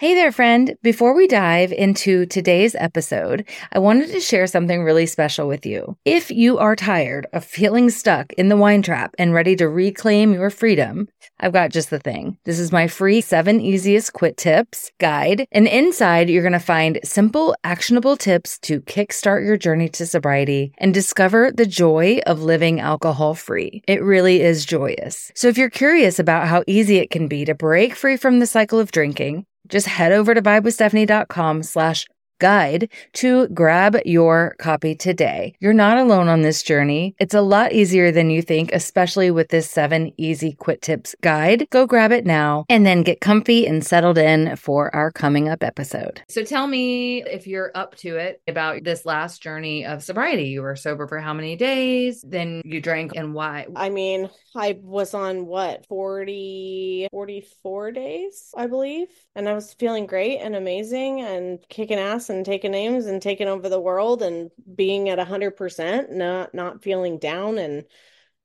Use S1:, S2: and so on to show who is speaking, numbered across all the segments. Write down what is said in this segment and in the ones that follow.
S1: Hey there, friend. Before we dive into today's episode, I wanted to share something really special with you. If you are tired of feeling stuck in the wine trap and ready to reclaim your freedom, I've got just the thing. This is my free seven easiest quit tips guide. And inside, you're going to find simple, actionable tips to kickstart your journey to sobriety and discover the joy of living alcohol free. It really is joyous. So if you're curious about how easy it can be to break free from the cycle of drinking, just head over to vibewithstephanie.com slash guide to grab your copy today. You're not alone on this journey. It's a lot easier than you think, especially with this seven easy quit tips guide. Go grab it now and then get comfy and settled in for our coming up episode. So tell me if you're up to it about this last journey of sobriety. You were sober for how many days? Then you drank and why?
S2: I mean, I was on what 40 44 days, I believe, and I was feeling great and amazing and kicking ass and taking names and taking over the world and being at 100%, not not feeling down and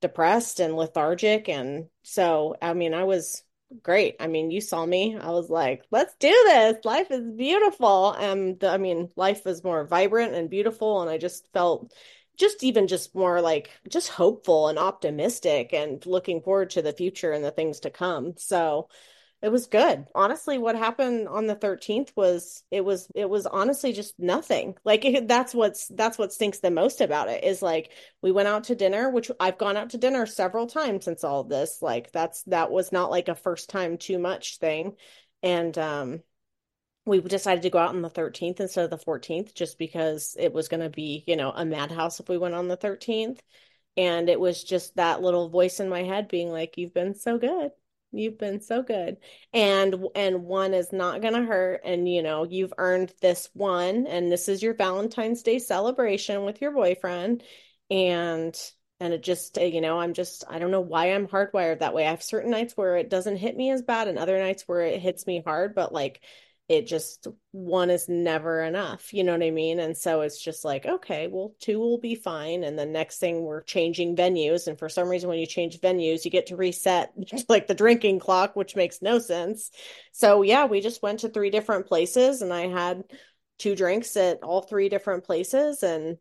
S2: depressed and lethargic and so I mean, I was great. I mean, you saw me. I was like, let's do this. Life is beautiful. And I mean, life is more vibrant and beautiful and I just felt just even just more like just hopeful and optimistic and looking forward to the future and the things to come. So it was good. Honestly, what happened on the 13th was it was it was honestly just nothing. Like it, that's what's that's what stinks the most about it is like we went out to dinner, which I've gone out to dinner several times since all this. Like that's that was not like a first time too much thing. And um we decided to go out on the 13th instead of the 14th just because it was going to be, you know, a madhouse if we went on the 13th. And it was just that little voice in my head being like, You've been so good. You've been so good. And and one is not going to hurt and you know, you've earned this one and this is your Valentine's Day celebration with your boyfriend and and it just you know i'm just i don't know why i'm hardwired that way i have certain nights where it doesn't hit me as bad and other nights where it hits me hard but like it just one is never enough you know what i mean? And so it's just like okay well two will be fine. And the next thing we're changing venues. And for some reason when you change venues you get to reset like the drinking clock which makes no sense. So yeah we just went to three different places and i had two drinks at all three different places. And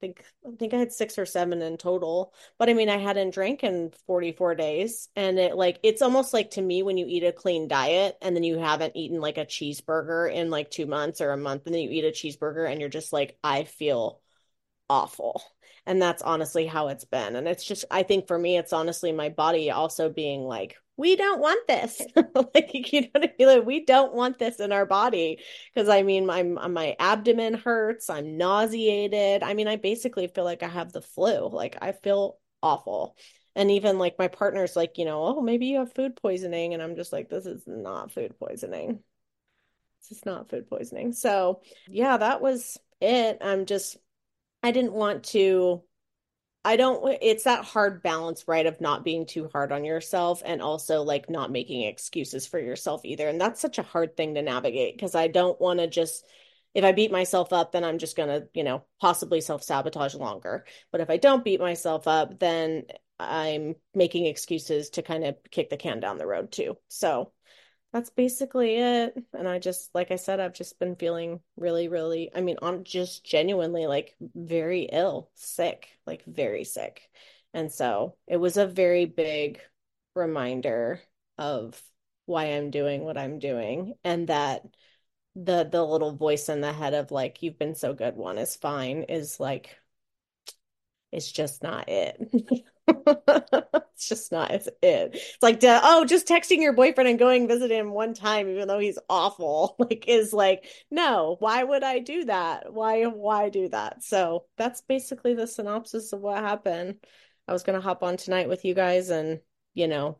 S2: think I think I had six or seven in total. But I mean, I hadn't drank in 44 days. And it like it's almost like to me when you eat a clean diet and then you haven't eaten like a cheeseburger in like two months or a month, and then you eat a cheeseburger and you're just like, I feel awful. And that's honestly how it's been. And it's just I think for me, it's honestly my body also being like, we don't want this. like you know what I mean? Like, we don't want this in our body. Cause I mean my my abdomen hurts, I'm nauseated. I mean, I basically feel like I have the flu. Like I feel awful. And even like my partner's like, you know, oh, maybe you have food poisoning. And I'm just like, this is not food poisoning. This is not food poisoning. So yeah, that was it. I'm just I didn't want to I don't, it's that hard balance, right, of not being too hard on yourself and also like not making excuses for yourself either. And that's such a hard thing to navigate because I don't want to just, if I beat myself up, then I'm just going to, you know, possibly self sabotage longer. But if I don't beat myself up, then I'm making excuses to kind of kick the can down the road too. So that's basically it. And I just, like I said, I've just been feeling really, really, I mean, I'm just genuinely like very ill, sick, like very sick. And so it was a very big reminder of why I'm doing what I'm doing and that the the little voice in the head of like you've been so good one is fine is like it's just not it. it's just not it's it. It's like to, oh, just texting your boyfriend and going visit him one time, even though he's awful, like is like, no, why would I do that? Why why do that? So that's basically the synopsis of what happened. I was gonna hop on tonight with you guys and, you know,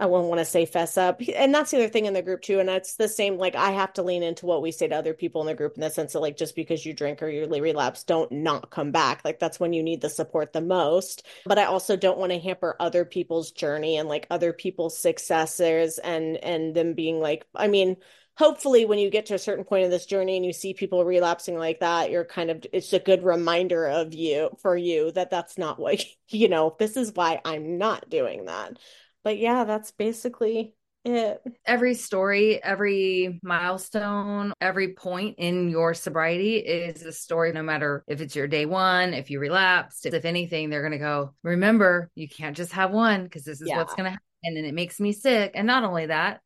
S2: I won't want to say fess up. And that's the other thing in the group too. And that's the same, like I have to lean into what we say to other people in the group in the sense that like just because you drink or you relapse, don't not come back. Like that's when you need the support the most. But I also don't want to hamper other people's journey and like other people's successes and and them being like, I mean, hopefully when you get to a certain point in this journey and you see people relapsing like that you're kind of it's a good reminder of you for you that that's not what you know this is why i'm not doing that but yeah, that's basically it.
S1: Every story, every milestone, every point in your sobriety is a story, no matter if it's your day one, if you relapsed, if anything, they're going to go, remember, you can't just have one because this is yeah. what's going to happen. And then it makes me sick. And not only that,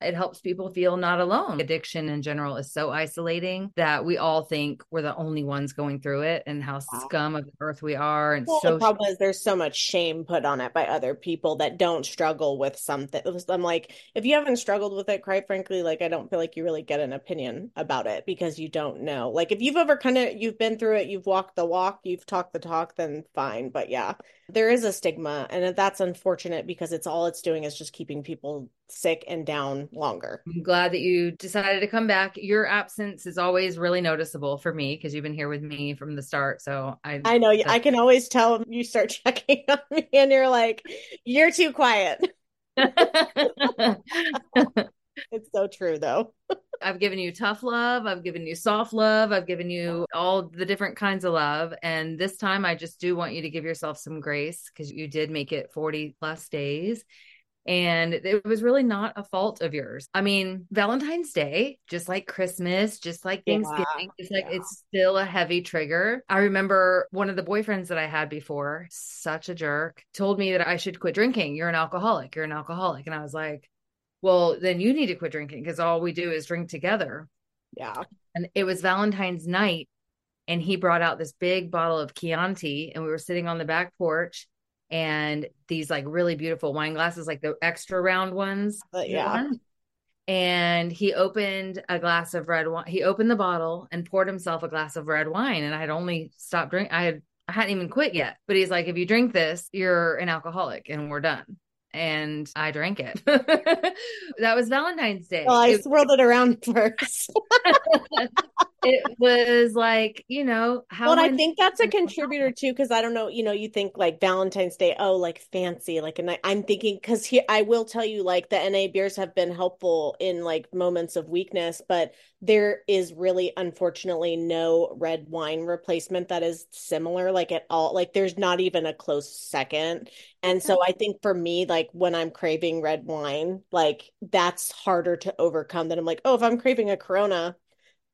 S1: it helps people feel not alone. Addiction in general is so isolating that we all think we're the only ones going through it and how wow. scum of the earth we are. And well,
S2: so the problem is there's so much shame put on it by other people that don't struggle with something. I'm like, if you haven't struggled with it, quite frankly, like I don't feel like you really get an opinion about it because you don't know. Like if you've ever kind of you've been through it, you've walked the walk, you've talked the talk, then fine. But yeah, there is a stigma and that's unfortunate because it's all it's doing is just keeping people sick and down longer.
S1: I'm glad that you decided to come back. Your absence is always really noticeable for me because you've been here with me from the start. So I
S2: I know I can always tell you start checking on me and you're like, you're too quiet. it's so true though.
S1: I've given you tough love. I've given you soft love. I've given you all the different kinds of love. And this time, I just do want you to give yourself some grace because you did make it 40 plus days. And it was really not a fault of yours. I mean, Valentine's Day, just like Christmas, just like Thanksgiving, yeah, it's like yeah. it's still a heavy trigger. I remember one of the boyfriends that I had before, such a jerk, told me that I should quit drinking. You're an alcoholic. You're an alcoholic. And I was like, well, then you need to quit drinking because all we do is drink together.
S2: Yeah.
S1: And it was Valentine's night. And he brought out this big bottle of Chianti, and we were sitting on the back porch and these like really beautiful wine glasses, like the extra round ones.
S2: Uh, yeah.
S1: And he opened a glass of red wine. He opened the bottle and poured himself a glass of red wine. And I had only stopped drinking. I had I hadn't even quit yet. But he's like, if you drink this, you're an alcoholic and we're done and I drank it. that was Valentine's Day.
S2: Well, I it, swirled it around first.
S1: it was like, you know,
S2: how. Well, I think that's a contributor too, because I don't know, you know, you think like Valentine's Day, oh, like fancy, like, and I, I'm thinking because I will tell you, like, the NA beers have been helpful in like moments of weakness, but there is really, unfortunately, no red wine replacement that is similar, like at all. Like, there's not even a close second. And so I think for me, like when I'm craving red wine, like that's harder to overcome than I'm like, oh, if I'm craving a Corona,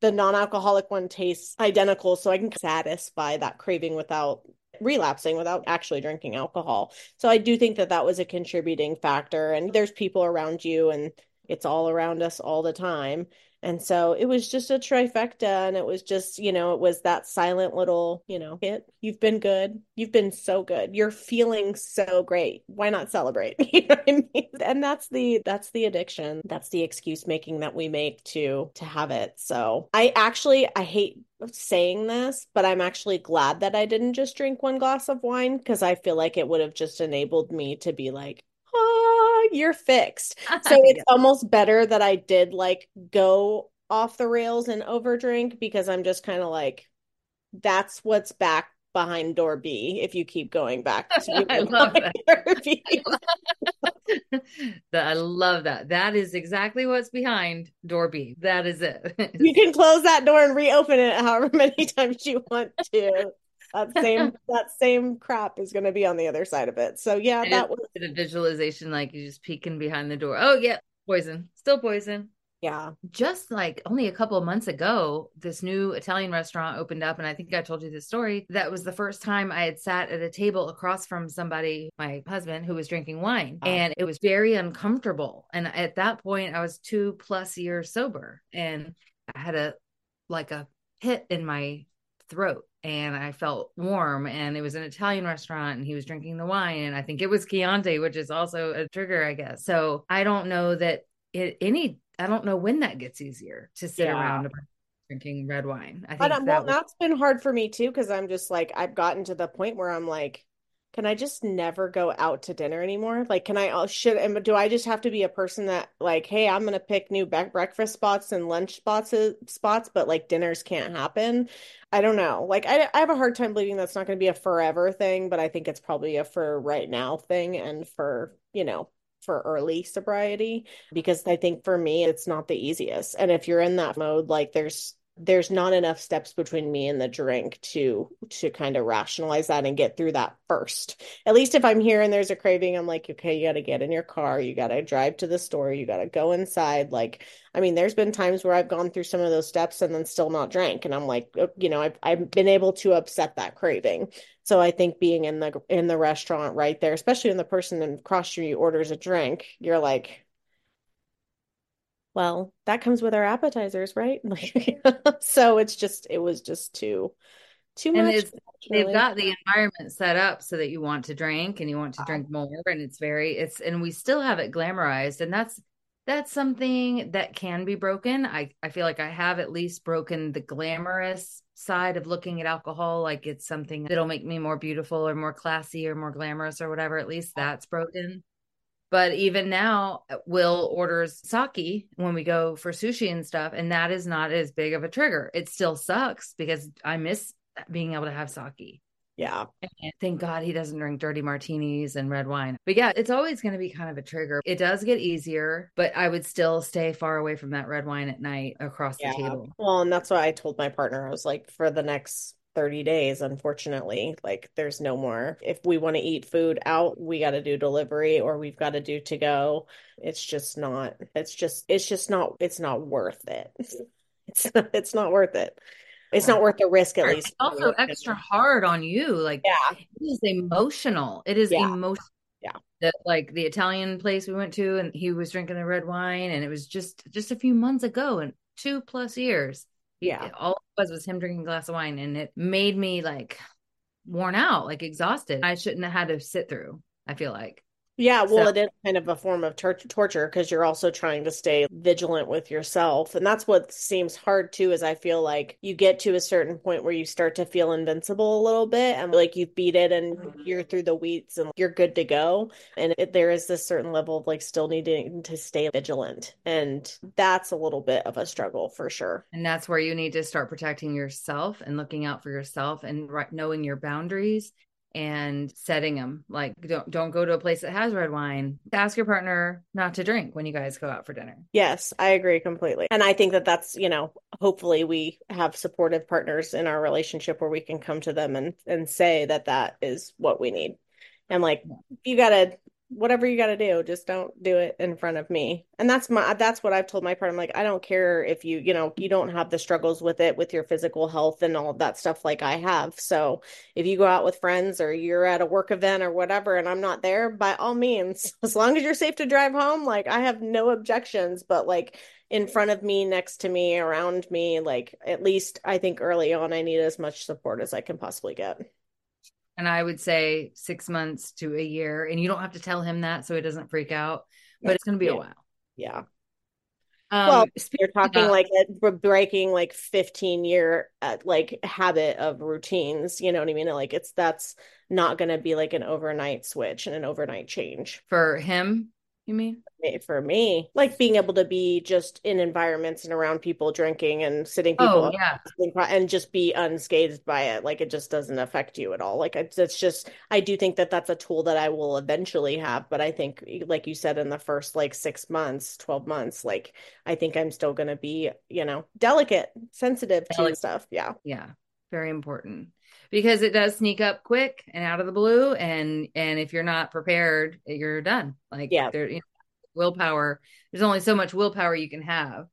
S2: the non-alcoholic one tastes identical. So I can satisfy that craving without relapsing without actually drinking alcohol. So I do think that that was a contributing factor. And there's people around you and it's all around us all the time. And so it was just a trifecta. And it was just, you know, it was that silent little, you know, hit. You've been good. You've been so good. You're feeling so great. Why not celebrate? you know what I mean? And that's the that's the addiction. That's the excuse making that we make to to have it. So I actually I hate saying this, but I'm actually glad that I didn't just drink one glass of wine because I feel like it would have just enabled me to be like, ah, you're fixed. So it's almost better that I did like go off the rails and overdrink because I'm just kind of like, that's what's back behind door B if you keep going back to I love
S1: that. I love that. That is exactly what's behind door B. That is it.
S2: you can close that door and reopen it however many times you want to that same that same crap is going to be on the other side of it. So yeah, that was
S1: the visualization like you just peeking behind the door. Oh yeah, poison, still poison.
S2: Yeah.
S1: Just like only a couple of months ago, this new Italian restaurant opened up. And I think I told you this story. That was the first time I had sat at a table across from somebody, my husband, who was drinking wine. Oh. And it was very uncomfortable. And at that point, I was two plus years sober. And I had a like a pit in my throat and I felt warm. And it was an Italian restaurant and he was drinking the wine. And I think it was Chianti, which is also a trigger, I guess. So I don't know that it, any, I don't know when that gets easier to sit yeah. around drinking red wine. I think uh,
S2: that well, was... that's been hard for me too, because I'm just like, I've gotten to the point where I'm like, can I just never go out to dinner anymore? Like, can I, uh, should, and do I just have to be a person that, like, hey, I'm to pick new be- breakfast spots and lunch spots, uh, spots, but like dinners can't happen? I don't know. Like, I, I have a hard time believing that's not to be a forever thing, but I think it's probably a for right now thing and for, you know, for early sobriety because I think for me, it's not the easiest. And if you're in that mode, like, there's, there's not enough steps between me and the drink to to kind of rationalize that and get through that first. At least if I'm here and there's a craving, I'm like, okay, you got to get in your car, you got to drive to the store, you got to go inside. Like, I mean, there's been times where I've gone through some of those steps and then still not drank, and I'm like, oh, you know, I've I've been able to upset that craving. So I think being in the in the restaurant right there, especially when the person across from you orders a drink, you're like well, that comes with our appetizers, right? so it's just it was just too too
S1: and
S2: much.
S1: they've got the environment set up so that you want to drink and you want to drink more and it's very it's and we still have it glamorized and that's that's something that can be broken. I I feel like I have at least broken the glamorous side of looking at alcohol like it's something that'll make me more beautiful or more classy or more glamorous or whatever. At least that's broken. But even now, uh, Will orders sake when we go for sushi and stuff, and that is not as big of a trigger. It still sucks because I miss being able to have sake.
S2: Yeah.
S1: And thank God he doesn't drink dirty martinis and red wine. But yeah, it's always going to be kind of a trigger. It does get easier, but I would still stay far away from that red wine at night across yeah. the table.
S2: Well, and that's why I told my partner, I was like, for the next 30 days unfortunately like there's no more. If we want to eat food out we got to do delivery or we've got to do to go. It's just not it's just it's just not it's not worth it. It's not, it's not worth it. It's not worth the risk at least
S1: it's also extra hard on you like
S2: yeah.
S1: it is emotional. It is
S2: yeah.
S1: emotional
S2: yeah.
S1: that like the italian place we went to and he was drinking the red wine and it was just just a few months ago and two plus years
S2: yeah.
S1: all it was was him drinking a glass of wine and it made me like worn out like exhausted. I shouldn't have had to sit through i feel like
S2: yeah, well, so, it is kind of a form of tor- torture because you're also trying to stay vigilant with yourself. And that's what seems hard too, is I feel like you get to a certain point where you start to feel invincible a little bit and like you've beat it and mm-hmm. you're through the weeds and you're good to go. And it, there is this certain level of like still needing to stay vigilant. And that's a little bit of a struggle for sure.
S1: And that's where you need to start protecting yourself and looking out for yourself and knowing your boundaries and setting them like don't don't go to a place that has red wine. Ask your partner not to drink when you guys go out for dinner.
S2: Yes i agree completely. And i think that that's you know hopefully we have supportive partners in our relationship where we can come to them and and say that that is what we need. And like you gotta whatever you got to do just don't do it in front of me. And that's my that's what i've told my partner i'm like i don't care if you you know you don't have the struggles with it with your physical health and all that stuff like i have. So if you go out with friends or you're at a work event or whatever and i'm not there by all means as long as you're safe to drive home like i have no objections but like in front of me next to me around me like at least i think early on i need as much support as i can possibly get
S1: and I would say six months to a year. And you don't have to tell him that so he doesn't freak out, but it's going to be
S2: yeah.
S1: a while.
S2: Yeah. Um, well, you're talking like a, breaking like 15 year uh, like habit of routines. You know what I mean? Like it's that's not going to be like an overnight switch and an overnight change
S1: for him. You mean?
S2: For me, like being able to be just in environments and around people drinking and sitting people
S1: oh, yeah.
S2: and just be unscathed by it. Like it just doesn't affect you at all. Like it's, it's just, I do think that that's a tool that I will eventually have. But I think, like you said, in the first like six months, 12 months, like I think I'm still going to be, you know, delicate, sensitive delicate. to stuff. Yeah.
S1: Yeah. Very important because it does sneak up quick and out of the blue. And and if you're not prepared you're done. Like
S2: yeah.
S1: there you know, willpower there's only so much willpower you can have.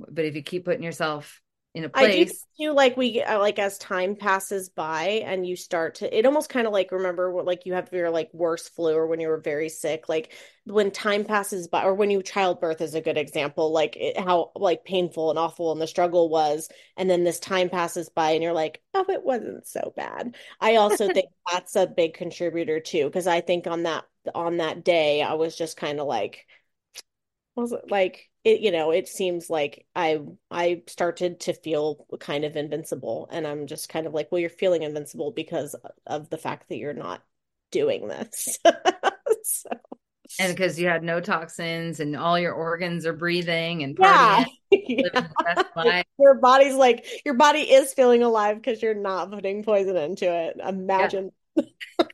S1: But if you keep putting yourself in a place.
S2: I do feel like we uh, like as time passes by and you start to it almost kind of like remember what like you have your like worst flu or when you were very sick like when time passes by or when you childbirth is a good example like it, how like painful and awful and the struggle was and then this time passes by and you're like oh it wasn't so bad. I also think that's a big contributor too because I think on that on that day I was just kind of like was it like it you know it seems like i i started to feel kind of invincible and i'm just kind of like well you're feeling invincible because of the fact that you're not doing this so.
S1: and because you had no toxins and all your organs are breathing and
S2: yeah, yeah. your body's like your body is feeling alive because you're not putting poison into it imagine
S1: yeah.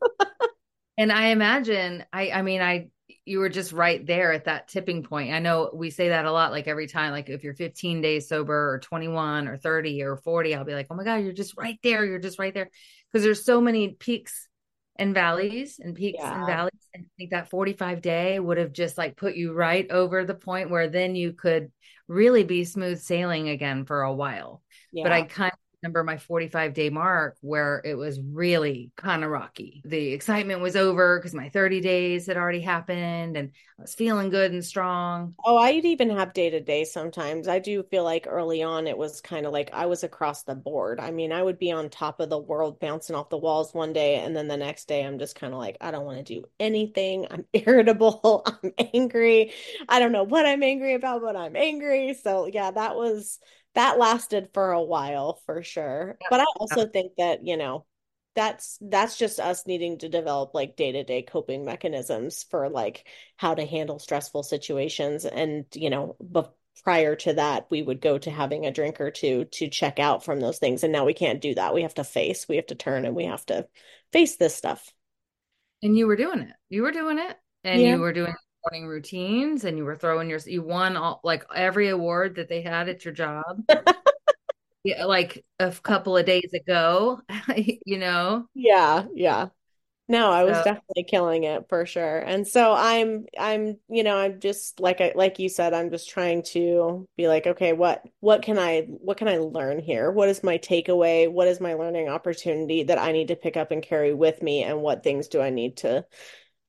S1: and i imagine i i mean i you were just right there at that tipping point. I know we say that a lot, like every time, like if you're 15 days sober or 21 or 30 or 40, I'll be like, oh my God, you're just right there. You're just right there. Because there's so many peaks and valleys and peaks yeah. and valleys. And I think that 45 day would have just like put you right over the point where then you could really be smooth sailing again for a while. Yeah. But I kind of remember my 45 day mark where it was really kind of rocky. The excitement was over because my 30 days had already happened and I was feeling good and strong.
S2: Oh, I'd even have day to day sometimes. I do feel like early on it was kind of like I was across the board. I mean, I would be on top of the world bouncing off the walls one day and then the next day I'm just kind of like I don't want to do anything. I'm irritable, I'm angry. I don't know what I'm angry about, but I'm angry. So, yeah, that was that lasted for a while for sure. Yeah. But I also think that, you know, that's that's just us needing to develop like day-to-day coping mechanisms for like how to handle stressful situations and, you know, but prior to that we would go to having a drink or two to check out from those things and now we can't do that. We have to face, we have to turn and we have to face this stuff.
S1: And you were doing it. You were doing it and yeah. you were doing morning routines and you were throwing your you won all like every award that they had at your job. Yeah, like a couple of days ago you know?
S2: Yeah yeah. No i was so. definitely killing it for sure. And so i'm i'm you know i'm just like i like you said i'm just trying to be like okay what what can i what can i learn here? What is my takeaway? What is my learning opportunity that i need to pick up and carry with me? And what things do i need to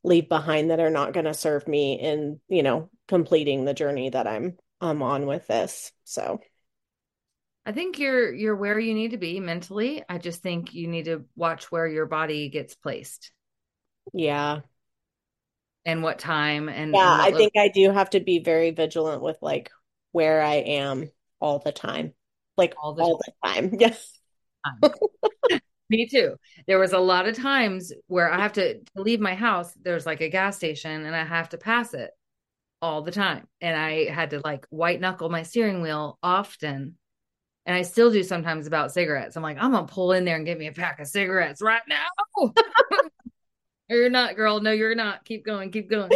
S2: leave behind that are not going to serve me in you know completing the journey that i'm i'm on with this so.
S1: I think you're you're where you need to be mentally. I just think you need to watch where your body gets placed.
S2: Yeah.
S1: And what time and
S2: yeah
S1: and
S2: i think i do have to be very vigilant with like where i am all the time. Like all the all time, the time. yes
S1: Me too. There was a lot of times where I have to, to leave my house. There's like a gas station and I have to pass it all the time. And I had to like white knuckle my steering wheel often. And I still do sometimes about cigarettes. I'm like, I'm gonna pull in there and get me a pack of cigarettes right now. you're not, girl. No, you're not. Keep going, keep going.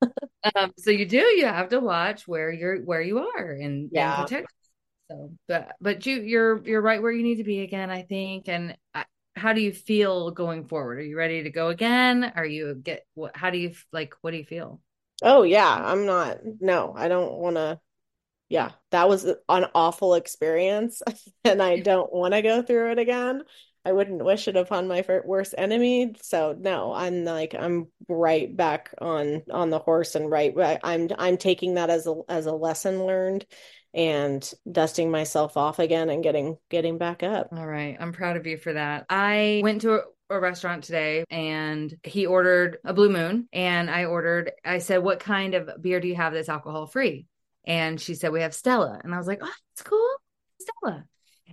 S1: um, so you do, you have to watch where you're where you are and, yeah. and protect so, but but you you're you're right where you need to be again, I think. And I, how do you feel going forward? Are you ready to go again? Are you get what? How do you like? What do you feel?
S2: Oh yeah, I'm not. No, I don't want to. Yeah, that was an awful experience, and I don't want to go through it again. I wouldn't wish it upon my worst enemy. So no, I'm like I'm right back on on the horse and right. I'm I'm taking that as a as a lesson learned and dusting myself off again and getting getting back up.
S1: All right. I'm proud of you for that. I went to a, a restaurant today and he ordered a blue moon and I ordered I said what kind of beer do you have that's alcohol free? And she said we have Stella and I was like, "Oh, that's cool. Stella."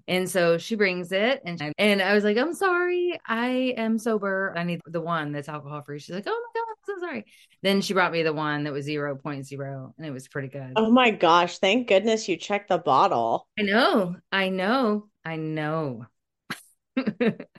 S1: And so she brings it and and I was like, I'm sorry, I am sober. I need the one that's alcohol free. She's like, Oh my God, so sorry. Then she brought me the one that was 0.0 and it was pretty good.
S2: Oh my gosh. Thank goodness you checked the bottle.
S1: I know. I know. I know.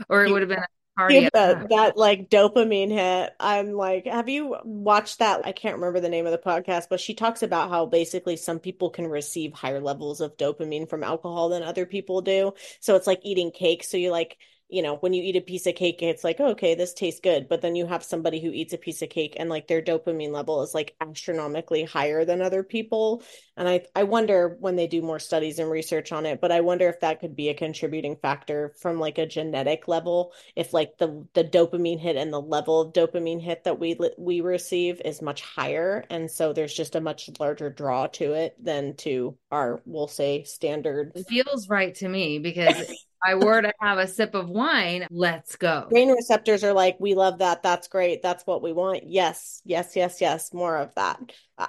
S1: or it would have been
S2: party that, that like dopamine hit i'm like have you watched that i can't remember the name of the podcast but she talks about how basically some people can receive higher levels of dopamine from alcohol than other people do so it's like eating cake so you like you know, when you eat a piece of cake, it's like, oh, okay, this tastes good. But then you have somebody who eats a piece of cake and like their dopamine level is like astronomically higher than other people. And I, I wonder when they do more studies and research on it, but I wonder if that could be a contributing factor from like a genetic level. If like the, the dopamine hit and the level of dopamine hit that we, we receive is much higher. And so there's just a much larger draw to it than to our, we'll say, standard.
S1: It feels right to me because I were to have a sip of wine, let's go.
S2: Brain receptors are like, we love that. That's great. That's what we want. Yes, yes, yes, yes. More of that.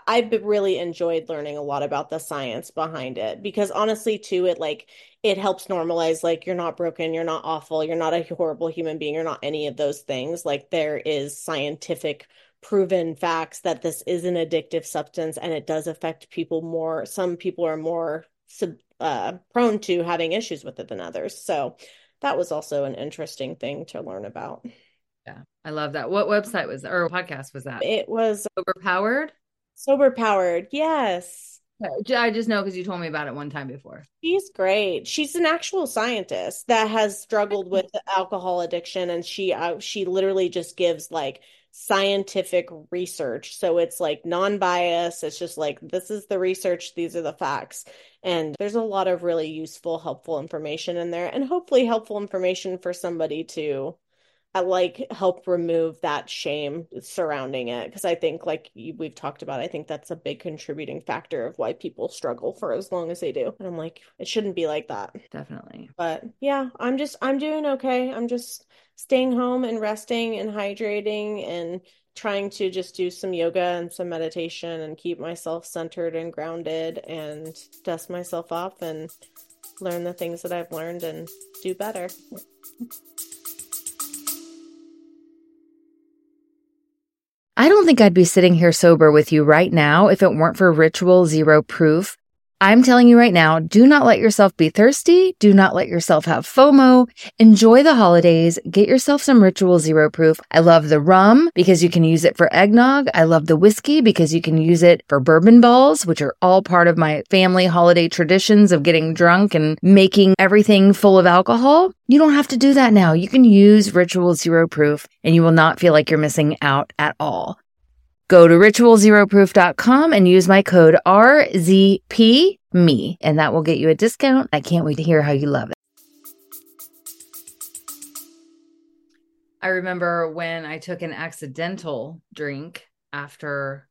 S2: I've really enjoyed learning a lot about the science behind it because honestly, too, it like it helps normalize like you're not broken, you're not awful, you're not a horrible human being, you're not any of those things. Like there is scientific proven facts that this is an addictive substance and it does affect people more. Some people are more sub, uh, prone to having issues with it than others. So that was also an interesting thing to learn about.
S1: Yeah, I love that. What website was or podcast was that?
S2: It was
S1: Overpowered.
S2: Sober Powered. Yes.
S1: I just know because you told me about it one time before.
S2: She's great. She's an actual scientist that has struggled with alcohol addiction, and she uh, she literally just gives like scientific research. So it's like non bias. It's just like this is the research, these are the facts. And there's a lot of really useful, helpful information in there, and hopefully helpful information for somebody to I like help remove that shame surrounding it because I think like we've talked about I think that's a big contributing factor of why people struggle for as long as they do and I'm like it shouldn't be like that
S1: definitely
S2: but yeah I'm just I'm doing okay I'm just staying home and resting and hydrating and trying to just do some yoga and some meditation and keep myself centered and grounded and dust myself off and learn the things that I've learned and do better
S1: I don't think I'd be sitting here sober with you right now if it weren't for Ritual Zero Proof. I'm telling you right now, do not let yourself be thirsty. Do not let yourself have FOMO. Enjoy the holidays. Get yourself some Ritual Zero Proof. I love the rum because you can use it for eggnog. I love the whiskey because you can use it for bourbon balls, which are all part of my family holiday traditions of getting drunk and making everything full of alcohol. You don't have to do that now. You can use Ritual Zero Proof and you will not feel like you're missing out at all. Go to ritualzeroproof.com and use my code RZPME, and that will get you a discount. I can't wait to hear how you love it. I remember when I took an accidental drink after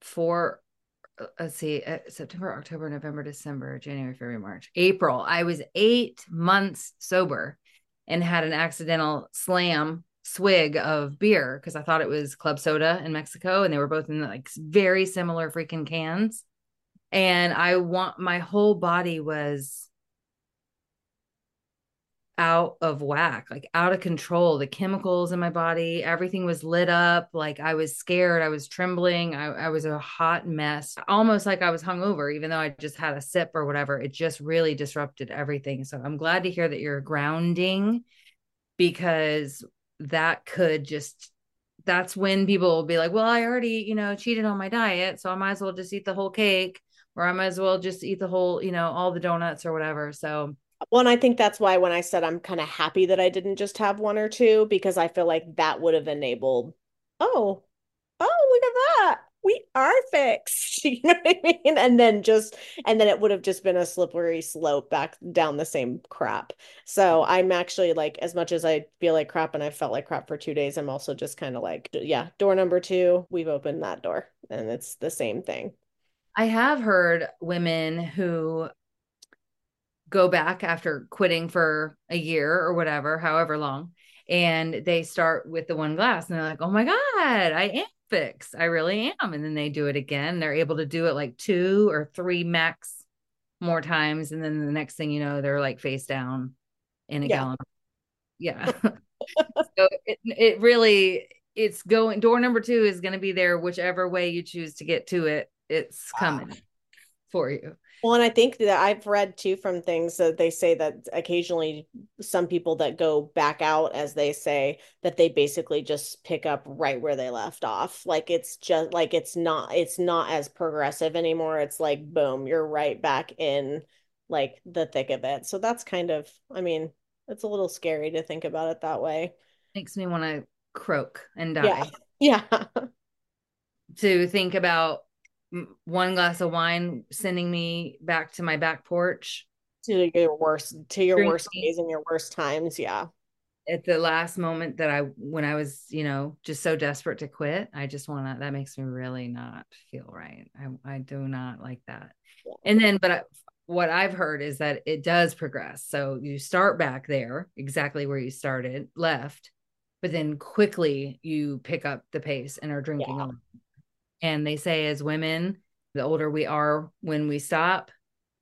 S1: four, uh, let's see, uh, September, October, November, December, January, February, March, April. I was eight months sober and had an accidental slam swig of beer because I thought it was club soda in Mexico and they were both in like very similar freaking cans. And I want my whole body was out of whack, like out of control. The chemicals in my body, everything was lit up. Like I was scared. I was trembling. I, I was a hot mess, almost like I was hungover, even though I just had a sip or whatever. It just really disrupted everything. So I'm glad to hear that you're grounding because that could just that's when people will be like, well, I already, you know, cheated on my diet, so I might as well just eat the whole cake, or I might as well just eat the whole, you know, all the donuts or whatever. So,
S2: well, and I think that's why when I said I'm kind of happy that I didn't just have one or two, because I feel like that would have enabled, oh, oh, look at that we are fixed. You know what I mean? And then just, and then it would have just been a slippery slope back down the same crap. So I'm actually like, as much as I feel like crap and I felt like crap for two days, I'm also just kind of like, yeah, door number two, we've opened that door and it's the same thing.
S1: I have heard women who go back after quitting for a year or whatever, however long, and they start with the one glass and they're like, oh my God, I am fix. I really am. And then they do it again. They're able to do it like two or three max more times. And then the next thing you know, they're like face down in a yeah. gallon. Yeah. so it, it really, it's going, door number two is going to be there, whichever way you choose to get to it. It's coming wow. for you.
S2: Well, and I think that I've read too from things that they say that occasionally some people that go back out, as they say, that they basically just pick up right where they left off. Like it's just like it's not it's not as progressive anymore. It's like boom, you're right back in like the thick of it. So that's kind of, I mean, it's a little scary to think about it that way.
S1: Makes me want to croak and die.
S2: Yeah. Yeah.
S1: to think about one glass of wine sending me back to my back porch.
S2: To your worst to your worst days and your worst times yeah.
S1: at the last moment that i when i was you know just so desperate to quit i just want to that makes me really not feel right. I, I do not like that. Yeah. and then but I, what i've heard is that it does progress. So you start back there exactly where you started left but then quickly you pick up the pace and are drinking yeah. And they say as women, the older we are when we stop,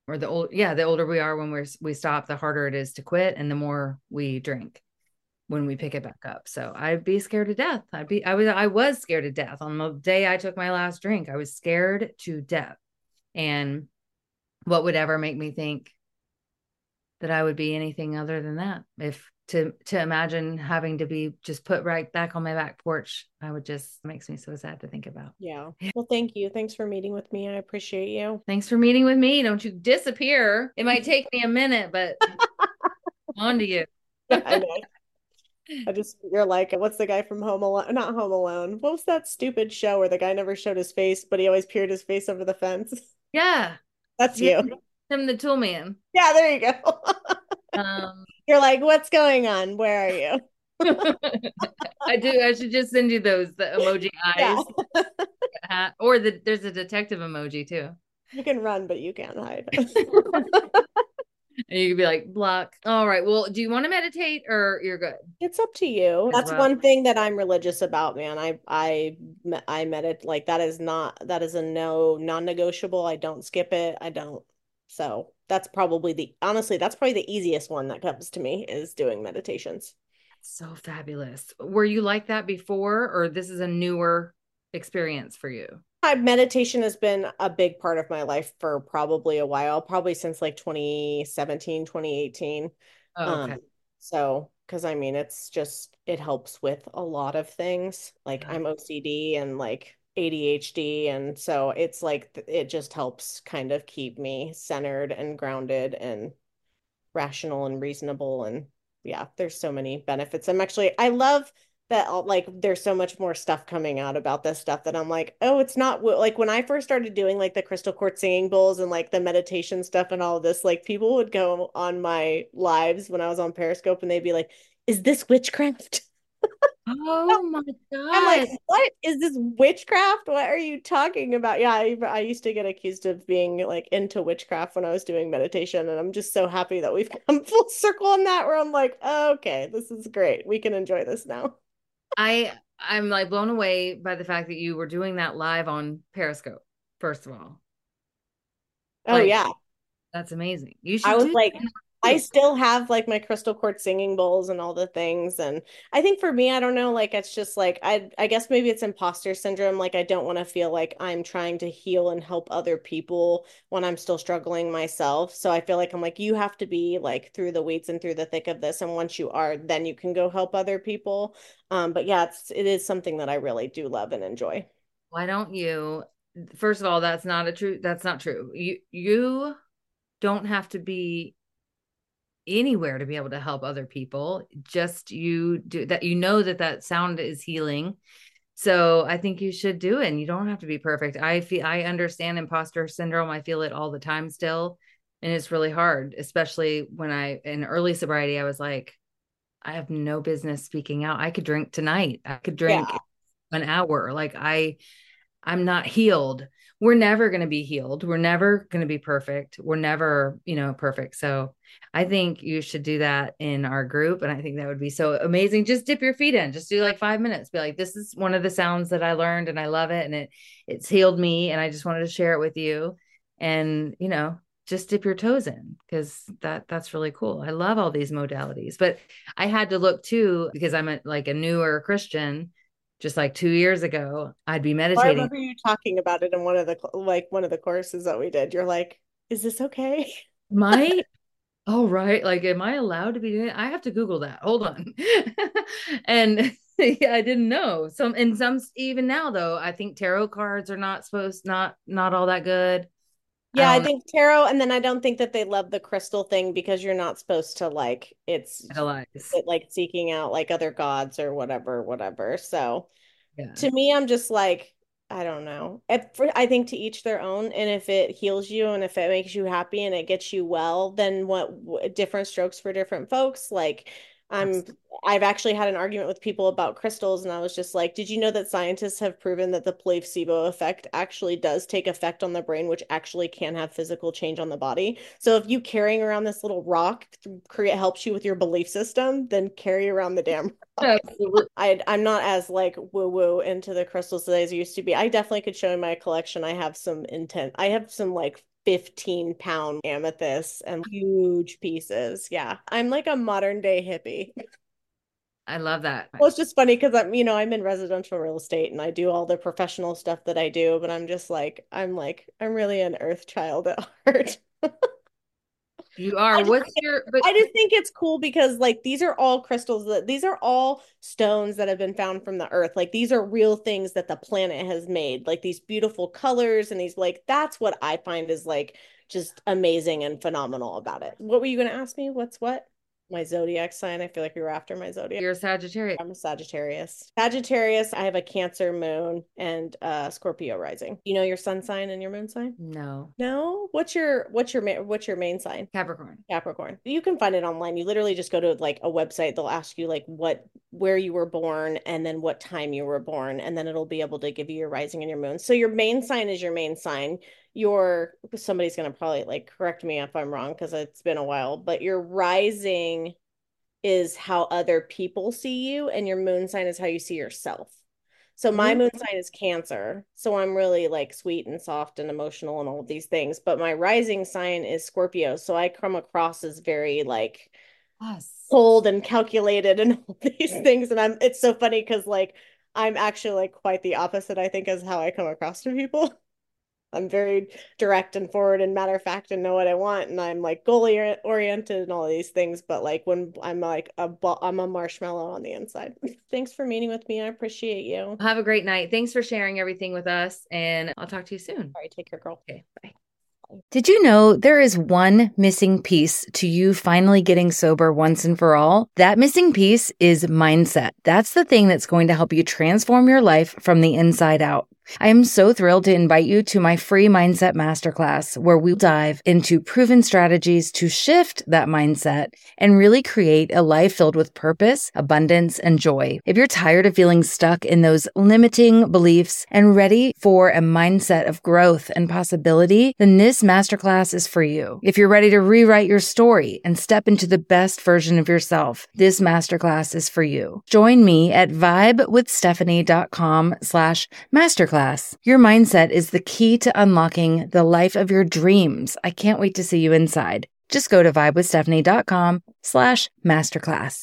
S1: or the old yeah, the older we are when we're we stop, the harder it is to quit and the more we drink when we pick it back up. So I'd be scared to death. I'd be I was I was scared to death. On the day I took my last drink, I was scared to death. And what would ever make me think that I would be anything other than that if to to imagine having to be just put right back on my back porch i would just makes me so sad to think about
S2: yeah well thank you thanks for meeting with me i appreciate you
S1: thanks for meeting with me don't you disappear it might take me a minute but on to you
S2: I know. I just you're like, what's the guy from Home Alone? Not Home Alone. What was that stupid show where the guy never showed his face, but he always peered his face over the fence?
S1: Yeah,
S2: that's you.
S1: Him, the tool man.
S2: Yeah, there you go. um, you're like, what's going on? Where are you?
S1: I do. I should just send you those the emoji eyes, yeah. Uh, or the there's a detective emoji too.
S2: You can run, but you can't hide
S1: and you could be like block all right well do you want to meditate or you're good
S2: it's up to you that's well. one thing that i'm religious about man i i i meditate like that is not that is a no non-negotiable i don't skip it i don't so that's probably the honestly that's probably the easiest one that comes to me is doing meditations
S1: so fabulous were you like that before or this is a newer experience for you
S2: my meditation has been a big part of my life for probably a while, probably since like 2017, 2018. Oh, okay. Um, so, because I mean, it's just, it helps with a lot of things. Like I'm OCD and like ADHD. And so it's like, it just helps kind of keep me centered and grounded and rational and reasonable. And yeah, there's so many benefits. I'm actually, I love that uh, like there's so much more stuff coming out about this stuff that I'm like, oh, it's not like when I first started doing like the crystal quartz singing bowls and like the meditation stuff and all this, like people would go on my lives when I was on Periscope and they'd be like, is this witchcraft?
S1: Oh my god.
S2: I'm like, what is this witchcraft? What are you talking about? Yeah, I, I used to get accused of being like into witchcraft when I was doing meditation. And I'm just so happy that we've come full circle on that where I'm like, oh, okay, this is great. We can enjoy this now.
S1: I I'm like blown away by the fact that you were doing that live on Periscope. First of all.
S2: Oh like, yeah.
S1: That's amazing. You should
S2: I was like I still have like my crystal quartz singing bowls and all the things. And I think for me, I don't know, like it's just like I I guess maybe it's imposter syndrome. Like I don't want to feel like I'm trying to heal and help other people when I'm still struggling myself. So I feel like I'm like, you have to be like through the weeds and through the thick of this. And once you are, then you can go help other people. Um, but yeah, it's it is something that I really do love and enjoy.
S1: Why don't you first of all, that's not a true that's not true. You you don't have to be anywhere to be able to help other people just you do that you know that that sound is healing. So i think you should do it and you don't have to be perfect. I feel i understand imposter syndrome. I feel it all the time still and it's really hard especially when i in early sobriety i was like i have no business speaking out. I could drink tonight. I could drink yeah. an hour. Like i i'm not healed we're never going to be healed. We're never going to be perfect. We're never, you know, perfect. So I think you should do that in our group. And I think that would be so amazing. Just dip your feet in, just do like five minutes. Be like, this is one of the sounds that I learned and I love it. And it it's healed me. And I just wanted to share it with you. And, you know, just dip your toes in because that that's really cool. I love all these modalities. But I had to look too because I'm a, like a newer Christian just like two years ago, I'd be meditating. I
S2: remember you talking about it in one of the like one of the courses that we did. You're like, "Is this okay?"
S1: My, oh right, like, am I allowed to be doing? It? I have to Google that. Hold on, and yeah, I didn't know. Some and some even now though, I think tarot cards are not supposed not not all that good.
S2: Yeah, um, I think tarot, and then I don't think that they love the crystal thing because you're not supposed to like it's it, like seeking out like other gods or whatever, whatever. So yeah. to me, I'm just like, I don't know. If, I think to each their own, and if it heals you and if it makes you happy and it gets you well, then what different strokes for different folks. Like I'm I've actually had an argument with people about crystals, and I was just like, did you know that scientists have proven that the placebo effect actually does take effect on the brain, which actually can have physical change on the body? So if you carrying around this little rock create helps you with your belief system, then carry around the damn rock. I I'm not as like woo woo into the crystals as I used to be. I definitely could show in my collection. I have some intent. I have some like 15 pound amethyst and huge pieces. Yeah. I'm like a modern day hippie.
S1: I love that.
S2: Well, it's just funny because I'm, you know, I'm in residential real estate and I do all the professional stuff that I do, but I'm just like, I'm like, I'm really an earth child at heart.
S1: You are. What's your? But-
S2: I just think it's cool because like these are all crystals that these are all stones that have been found from the earth. Like these are real things that the planet has made. Like these beautiful colors and these like that's what I find is like just amazing and phenomenal about it. What were you going to ask me? What's what? My zodiac sign. I feel like you were after my zodiac.
S1: You're a Sagittarius.
S2: I'm a Sagittarius. Sagittarius, I have a Cancer moon and uh Scorpio rising. You know your sun sign and your moon sign?
S1: No.
S2: No? What's your what's your what's your main sign?
S1: Capricorn.
S2: Capricorn. You can find it online. You literally just go to like a website. They'll ask you like what where you were born and then what time you were born and then it'll be able to give you your rising and your moon. So your main sign is your main sign your somebody's going to probably like correct me if I'm wrong because it's been a while, but your rising is how other people see you, and your moon sign is how you see yourself. So my mm-hmm. moon sign is Cancer. So I'm really like sweet and soft and emotional and all these things. But my rising sign is Scorpio. So I come across as very like yes. cold and calculated and all these things. And I'm it's so funny because like I'm actually like quite the opposite, I think, is how I come across to people. I'm very direct and forward and matter of fact and know what I want and I'm like goal oriented and all these things but like when I'm like a I'm a marshmallow on the inside. Thanks for meeting with me. I appreciate you.
S1: Have a great night. Thanks for sharing everything with us and I'll talk to you soon.
S2: All right, take care girl.
S1: Okay, bye. Did you know there is one missing piece to you finally getting sober once and for all? That missing piece is mindset. That's the thing that's going to help you transform your life from the inside out. I am so thrilled to invite you to my free mindset masterclass where we dive into proven strategies to shift that mindset and really create a life filled with purpose, abundance, and joy. If you're tired of feeling stuck in those limiting beliefs and ready for a mindset of growth and possibility, then this masterclass is for you. If you're ready to rewrite your story and step into the best version of yourself, this masterclass is for you. Join me at vibewithstephanie.com slash masterclass Masterclass. Your mindset is the key to unlocking the life of your dreams. I can't wait to see you inside. Just go to vibewithstephanie.com slash masterclass.